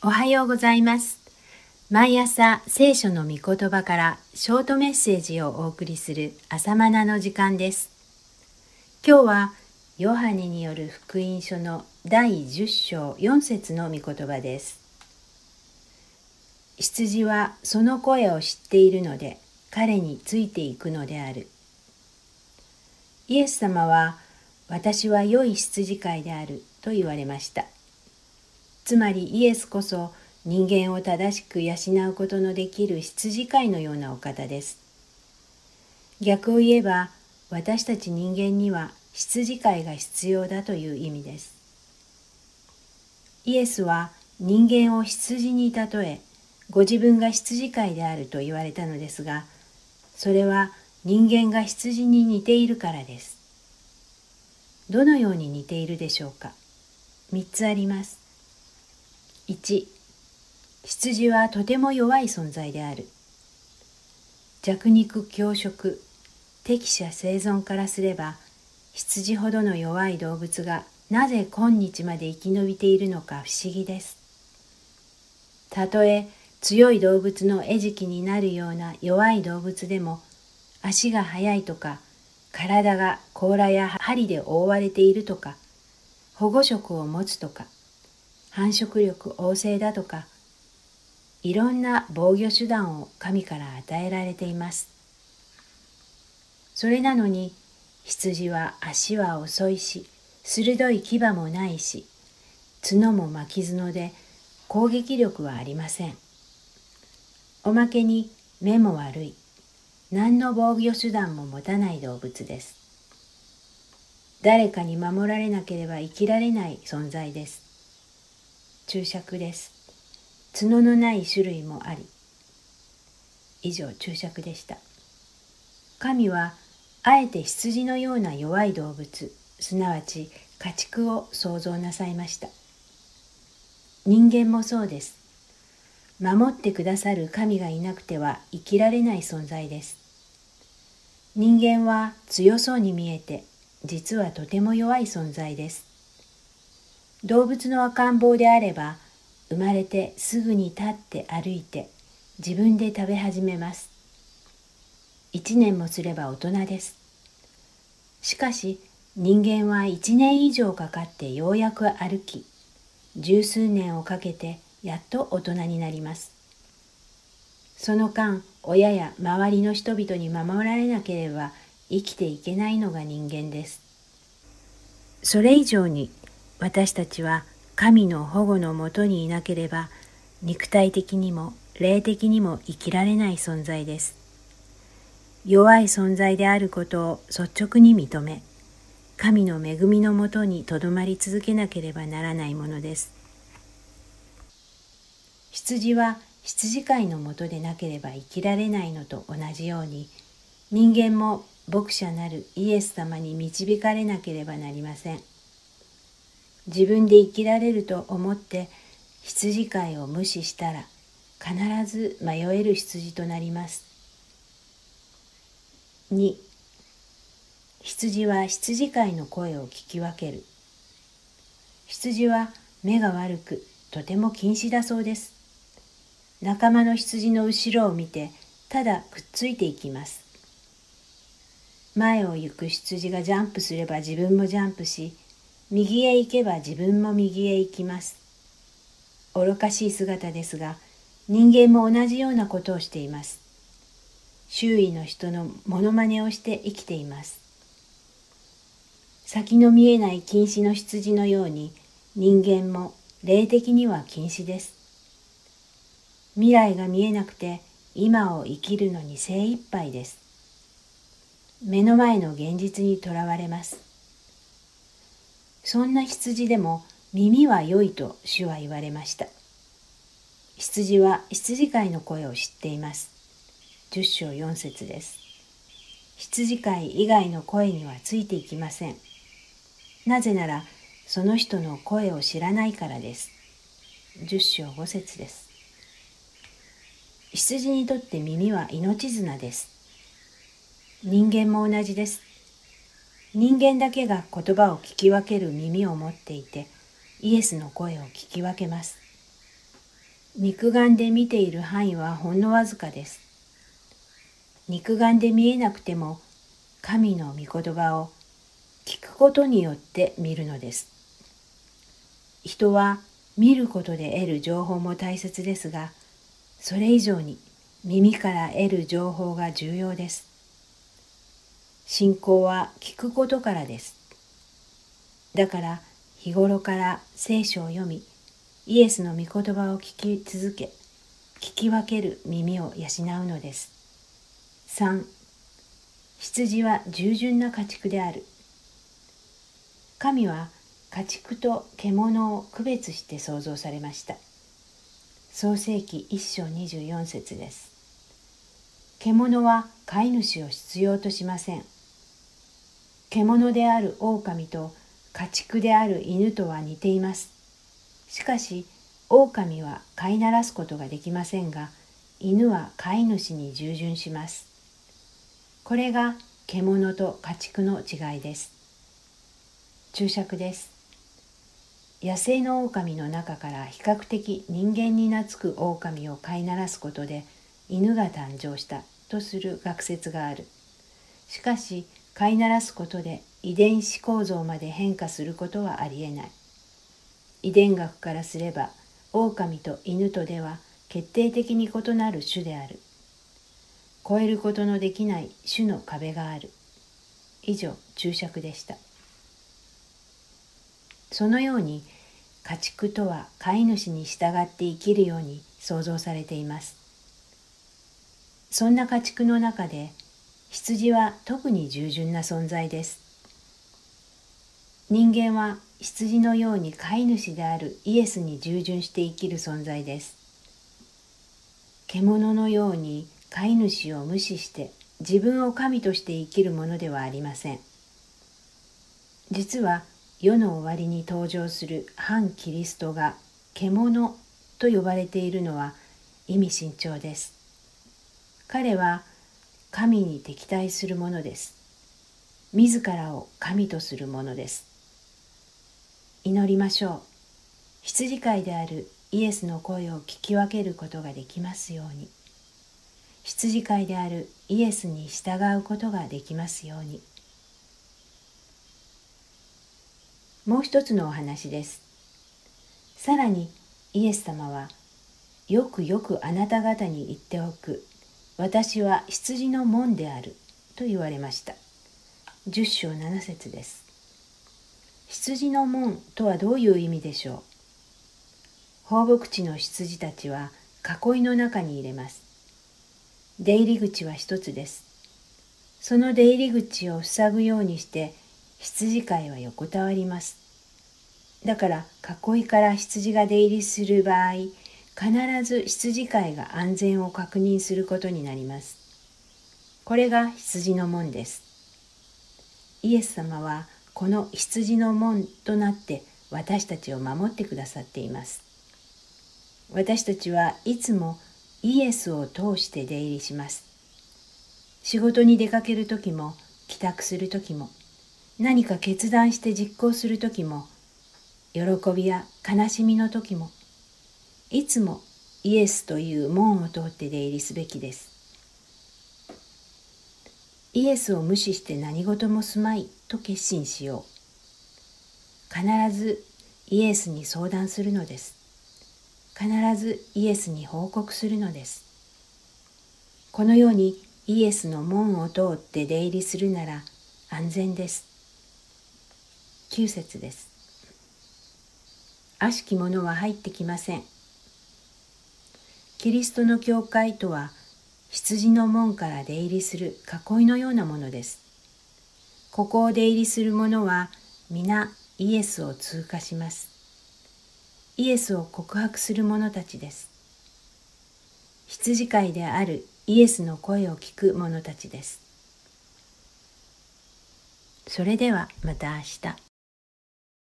おはようございます。毎朝聖書の御言葉からショートメッセージをお送りする朝マナの時間です。今日はヨハネによる福音書の第10章4節の御言葉です。羊はその声を知っているので彼についていくのである。イエス様は私は良い羊飼いであると言われました。つまりイエスこそ人間を正しく養うことのできる羊飼いのようなお方です。逆を言えば私たち人間には羊飼いが必要だという意味です。イエスは人間を羊に例えご自分が羊飼いであると言われたのですがそれは人間が羊に似ているからです。どのように似ているでしょうか？3つあります。1羊はとても弱い存在である。弱肉強食。適者生存からすれば羊ほどの弱い動物がなぜ今日まで生き延びているのか不思議です。たとえ強い動物の餌食になるような弱い動物でも足が速いとか体が甲羅や針で覆われているとか保護色を持つとか繁殖力旺盛だとかいろんな防御手段を神から与えられています。それなのに羊は足は遅いし鋭い牙もないし角も巻き角で攻撃力はありません。おまけに目も悪い。何の防御手段も持たない動物です。誰かに守られなければ生きられない存在です。注釈です。角のない種類もあり。以上注釈でした。神はあえて羊のような弱い動物、すなわち家畜を創造なさいました。人間もそうです。守ってくださる神がいなくては生きられない存在です。人間は強そうに見えて、実はとても弱い存在です。動物の赤ん坊であれば生まれてすぐに立って歩いて自分で食べ始めます。一年もすれば大人です。しかし人間は一年以上かかってようやく歩き十数年をかけてやっと大人になります。その間親や周りの人々に守られなければ生きていけないのが人間です。それ以上に私たちは神の保護のもとにいなければ肉体的にも霊的にも生きられない存在です。弱い存在であることを率直に認め、神の恵みのもとにとどまり続けなければならないものです。羊は羊飼いのもとでなければ生きられないのと同じように、人間も牧者なるイエス様に導かれなければなりません。自分で生きられると思って羊飼いを無視したら必ず迷える羊となります。2羊は羊飼いの声を聞き分ける。羊は目が悪くとても禁止だそうです。仲間の羊の後ろを見てただくっついていきます。前を行く羊がジャンプすれば自分もジャンプし右へ行けば自分も右へ行きます。愚かしい姿ですが、人間も同じようなことをしています。周囲の人のモノマネをして生きています。先の見えない禁止の羊のように、人間も霊的には禁止です。未来が見えなくて、今を生きるのに精一杯です。目の前の現実にとらわれます。そんな羊でも耳は良いと主は言われました。羊は羊飼いの声を知っています。10章4節です。羊飼い以外の声にはついていきません。なぜならその人の声を知らないからです。10章5節です。羊にとって耳は命綱です。人間も同じです。人間だけが言葉を聞き分ける耳を持っていてイエスの声を聞き分けます肉眼で見ている範囲はほんのわずかです。肉眼で見えなくても神の御言葉を聞くことによって見るのです。人は見ることで得る情報も大切ですが、それ以上に耳から得る情報が重要です。信仰は聞くことからです。だから日頃から聖書を読み、イエスの御言葉を聞き続け、聞き分ける耳を養うのです。3. 羊は従順な家畜である。神は家畜と獣を区別して創造されました。創世記1章24節です。獣は飼い主を必要としません。獣である狼と家畜である犬とは似ています。しかし、狼は飼いならすことができませんが、犬は飼い主に従順します。これが獣と家畜の違いです。注釈です。野生の狼の中から比較的人間に懐く狼を飼いならすことで犬が誕生したとする学説がある。しかし飼いならすことで遺伝子構造まで変化することはありえない。遺伝学からすれば狼と犬とでは決定的に異なる種である。超えることのできない種の壁がある。以上、注釈でした。そのように家畜とは飼い主に従って生きるように想像されています。そんな家畜の中で羊は特に従順な存在です。人間は羊のように飼い主であるイエスに従順して生きる存在です。獣のように飼い主を無視して自分を神として生きるものではありません。実は世の終わりに登場する反キリストが獣と呼ばれているのは意味深長です。彼は神に敵対するものです。自らを神とするものです。祈りましょう。羊飼いであるイエスの声を聞き分けることができますように。羊飼いであるイエスに従うことができますように。もう一つのお話です。さらにイエス様は、よくよくあなた方に言っておく、私は羊の門であると言われました。十章七節です。羊の門とはどういう意味でしょう？放牧地の羊たちは囲いの中に入れます。出入り口は一つです。その出入り口を塞ぐようにして羊飼いは横たわります。だから囲いから羊が出入りする場合、必ず羊飼いが安全を確認することになります。これが羊の門です。イエス様はこの羊の門となって私たちを守ってくださっています。私たちはいつもイエスを通して出入りします。仕事に出かける時も帰宅する時も何か決断して実行する時も喜びや悲しみの時もいつもイエスという門を通って出入りすべきです。イエスを無視して何事もすまいと決心しよう。必ずイエスに相談するのです。必ずイエスに報告するのです。このようにイエスの門を通って出入りするなら安全です。9節です。悪しき者は入ってきません。キリストの教会とは羊の門から出入りする囲いのようなものです。ここを出入りする者は皆イエスを通過します。イエスを告白する者たちです。羊飼いであるイエスの声を聞く者たちです。それではまた明日。